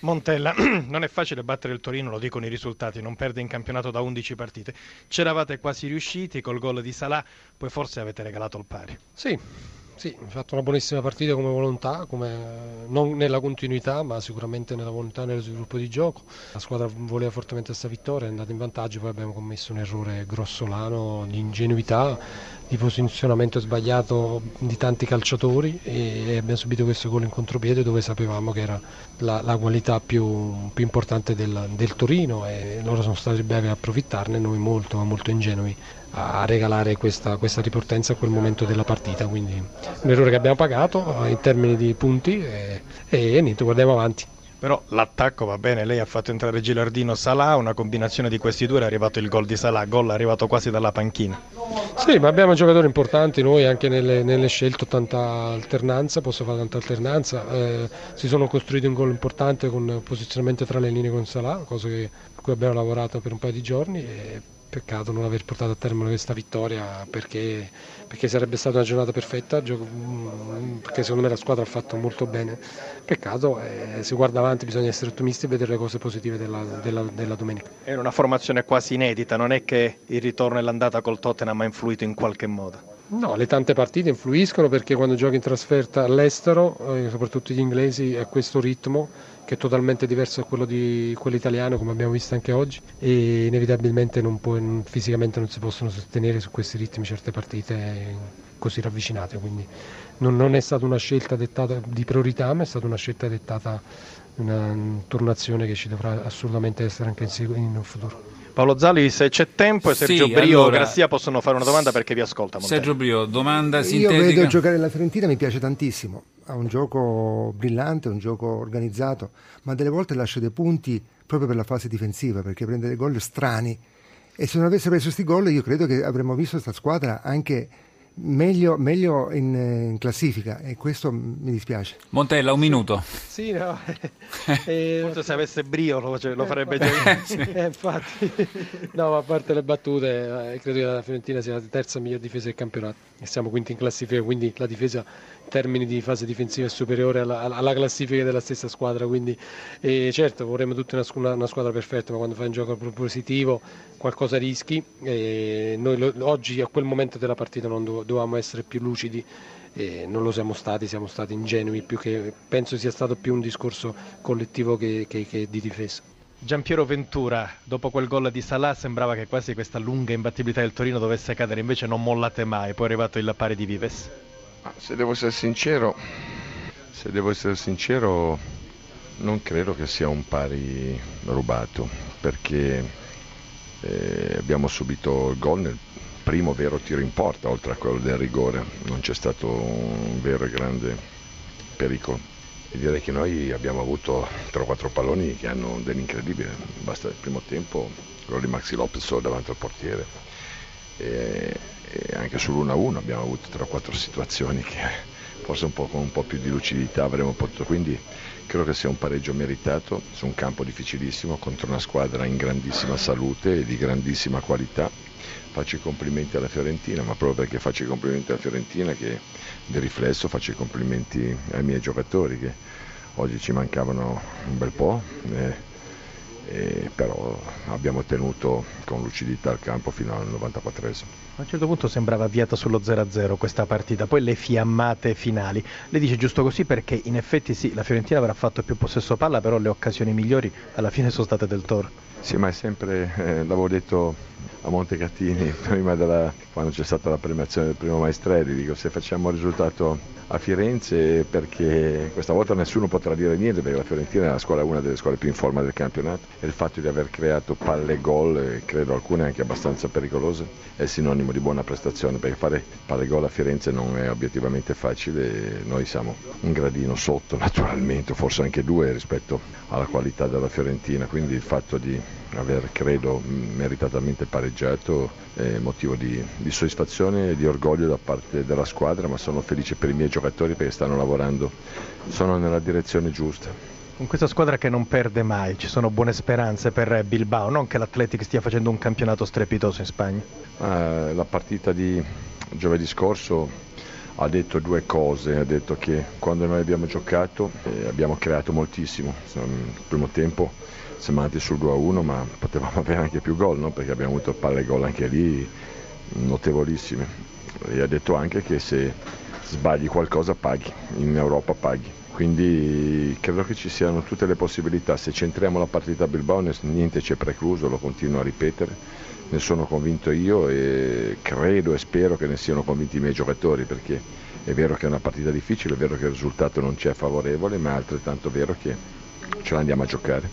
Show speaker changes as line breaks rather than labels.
Montella, non è facile battere il Torino, lo dicono i risultati, non perde in campionato da 11 partite. C'eravate quasi riusciti col gol di Salah, poi forse avete regalato il pari.
Sì, sì, ha fatto una buonissima partita come volontà, come, non nella continuità, ma sicuramente nella volontà nello sviluppo di gioco. La squadra voleva fortemente questa vittoria, è andata in vantaggio, poi abbiamo commesso un errore grossolano di ingenuità, di posizionamento sbagliato di tanti calciatori e abbiamo subito questo gol in contropiede dove sapevamo che era la, la qualità più, più importante del, del, Torino e loro sono stati bravi a approfittarne, noi molto, molto ingenui a regalare questa, questa ripartenza a quel momento della partita. Quindi un errore che abbiamo pagato in termini di punti e, e niente, guardiamo avanti.
Però l'attacco va bene, lei ha fatto entrare Gilardino Salà, una combinazione di questi due è arrivato il gol di Salà, gol arrivato quasi dalla panchina.
Sì, ma abbiamo giocatori importanti noi anche nelle, nelle scelte, tanta alternanza, posso fare tanta alternanza, eh, si sono costruiti un gol importante con posizionamento tra le linee con Salà, cosa che, a cui abbiamo lavorato per un paio di giorni. E Peccato non aver portato a termine questa vittoria perché, perché sarebbe stata una giornata perfetta, mm, perché secondo me la squadra ha fatto molto bene. Peccato, eh, si guarda avanti, bisogna essere ottimisti e vedere le cose positive della, della, della domenica.
È una formazione quasi inedita, non è che il ritorno e l'andata col Tottenham ha influito in qualche modo?
No, le tante partite influiscono perché quando giochi in trasferta all'estero, eh, soprattutto gli inglesi, è questo ritmo che è totalmente diverso da quello, di, quello italiano come abbiamo visto anche oggi e inevitabilmente non può, fisicamente non si possono sostenere su questi ritmi certe partite così ravvicinate, quindi non, non è stata una scelta dettata di priorità ma è stata una scelta dettata di una turnazione che ci dovrà assolutamente essere anche in, in futuro.
Paolo Zali, se c'è tempo e Sergio sì, Brio allora, Grassia possono fare una domanda perché vi ascolta. Montella.
Sergio Brio, domanda sintetica.
Io vedo giocare la Fiorentina, mi piace tantissimo. Ha un gioco brillante, un gioco organizzato, ma delle volte lascia dei punti proprio per la fase difensiva, perché prende dei gol strani. E se non avesse preso questi gol, io credo che avremmo visto questa squadra anche meglio, meglio in, in, classifica e questo mi dispiace.
Montella, un minuto.
Sì, no.
eh, Forse se avesse brio lo, cioè, lo farebbe già.
sì. eh, infatti, no, a parte le battute, eh, credo che la Fiorentina sia la terza miglior difesa del campionato e siamo quinti in classifica, quindi la difesa termini di fase difensiva è superiore alla, alla classifica della stessa squadra, quindi eh, certo vorremmo tutti una, una, squadra perfetta, ma quando fai un gioco positivo qualcosa rischi e noi lo, oggi a quel momento della partita non dovevamo essere più lucidi e non lo siamo stati, siamo stati ingenui, più che, penso sia stato più un discorso collettivo che, che, che di difesa.
Giampiero Ventura, dopo quel gol di Salah sembrava che quasi questa lunga imbattibilità del Torino dovesse cadere, invece non mollate mai, poi è arrivato il pari di Vives.
Se devo essere sincero, se devo essere sincero, non credo che sia un pari rubato, perché eh, abbiamo subito il gol nel primo vero tiro in porta, oltre a quello del rigore, non c'è stato un vero e grande pericolo. E direi che noi abbiamo avuto 3-4 palloni che hanno dell'incredibile, basta il primo tempo, quello di Maxi Lopez solo davanti al portiere. E, e anche sull'1-1 abbiamo avuto 3-4 situazioni che forse un po' con un po' più di lucidità avremmo potuto, quindi credo che sia un pareggio meritato su un campo difficilissimo contro una squadra in grandissima salute e di grandissima qualità. Faccio i complimenti alla Fiorentina, ma proprio perché faccio i complimenti alla Fiorentina che di riflesso faccio i complimenti ai miei giocatori che oggi ci mancavano un bel po'. Eh, eh, però abbiamo tenuto con lucidità il campo fino al 94esimo.
A un certo punto sembrava avviata sullo 0-0 questa partita, poi le fiammate finali. Lei dice giusto così perché in effetti sì, la Fiorentina avrà fatto più possesso palla, però le occasioni migliori alla fine sono state del Toro.
Sì, ma è sempre, eh, l'avevo detto a Montecatini prima della, quando c'è stata la premiazione del primo Maestrelli, dico se facciamo il risultato a Firenze perché questa volta nessuno potrà dire niente perché la Fiorentina è scuola, una delle scuole più in forma del campionato e il fatto di aver creato palle gol, credo alcune anche abbastanza pericolose, è sinonimo di buona prestazione perché fare palle gol a Firenze non è obiettivamente facile noi siamo un gradino sotto naturalmente, forse anche due rispetto alla qualità della Fiorentina, quindi il fatto di aver credo meritatamente pareggiato è motivo di, di soddisfazione e di orgoglio da parte della squadra, ma sono felice per i miei giocatori perché stanno lavorando, sono nella direzione giusta.
Con questa squadra che non perde mai, ci sono buone speranze per Bilbao, non che l'Atletic stia facendo un campionato strepitoso in Spagna.
Ah, la partita di giovedì scorso ha detto due cose, ha detto che quando noi abbiamo giocato eh, abbiamo creato moltissimo, il primo tempo siamo andati sul 2-1 ma potevamo avere anche più gol no? perché abbiamo avuto palle gol anche lì notevolissime e ha detto anche che se sbagli qualcosa paghi, in Europa paghi. Quindi credo che ci siano tutte le possibilità, se centriamo la partita a Bilbao niente ci è precluso, lo continuo a ripetere, ne sono convinto io e credo e spero che ne siano convinti i miei giocatori perché è vero che è una partita difficile, è vero che il risultato non ci è favorevole, ma è altrettanto vero che ce la andiamo a giocare.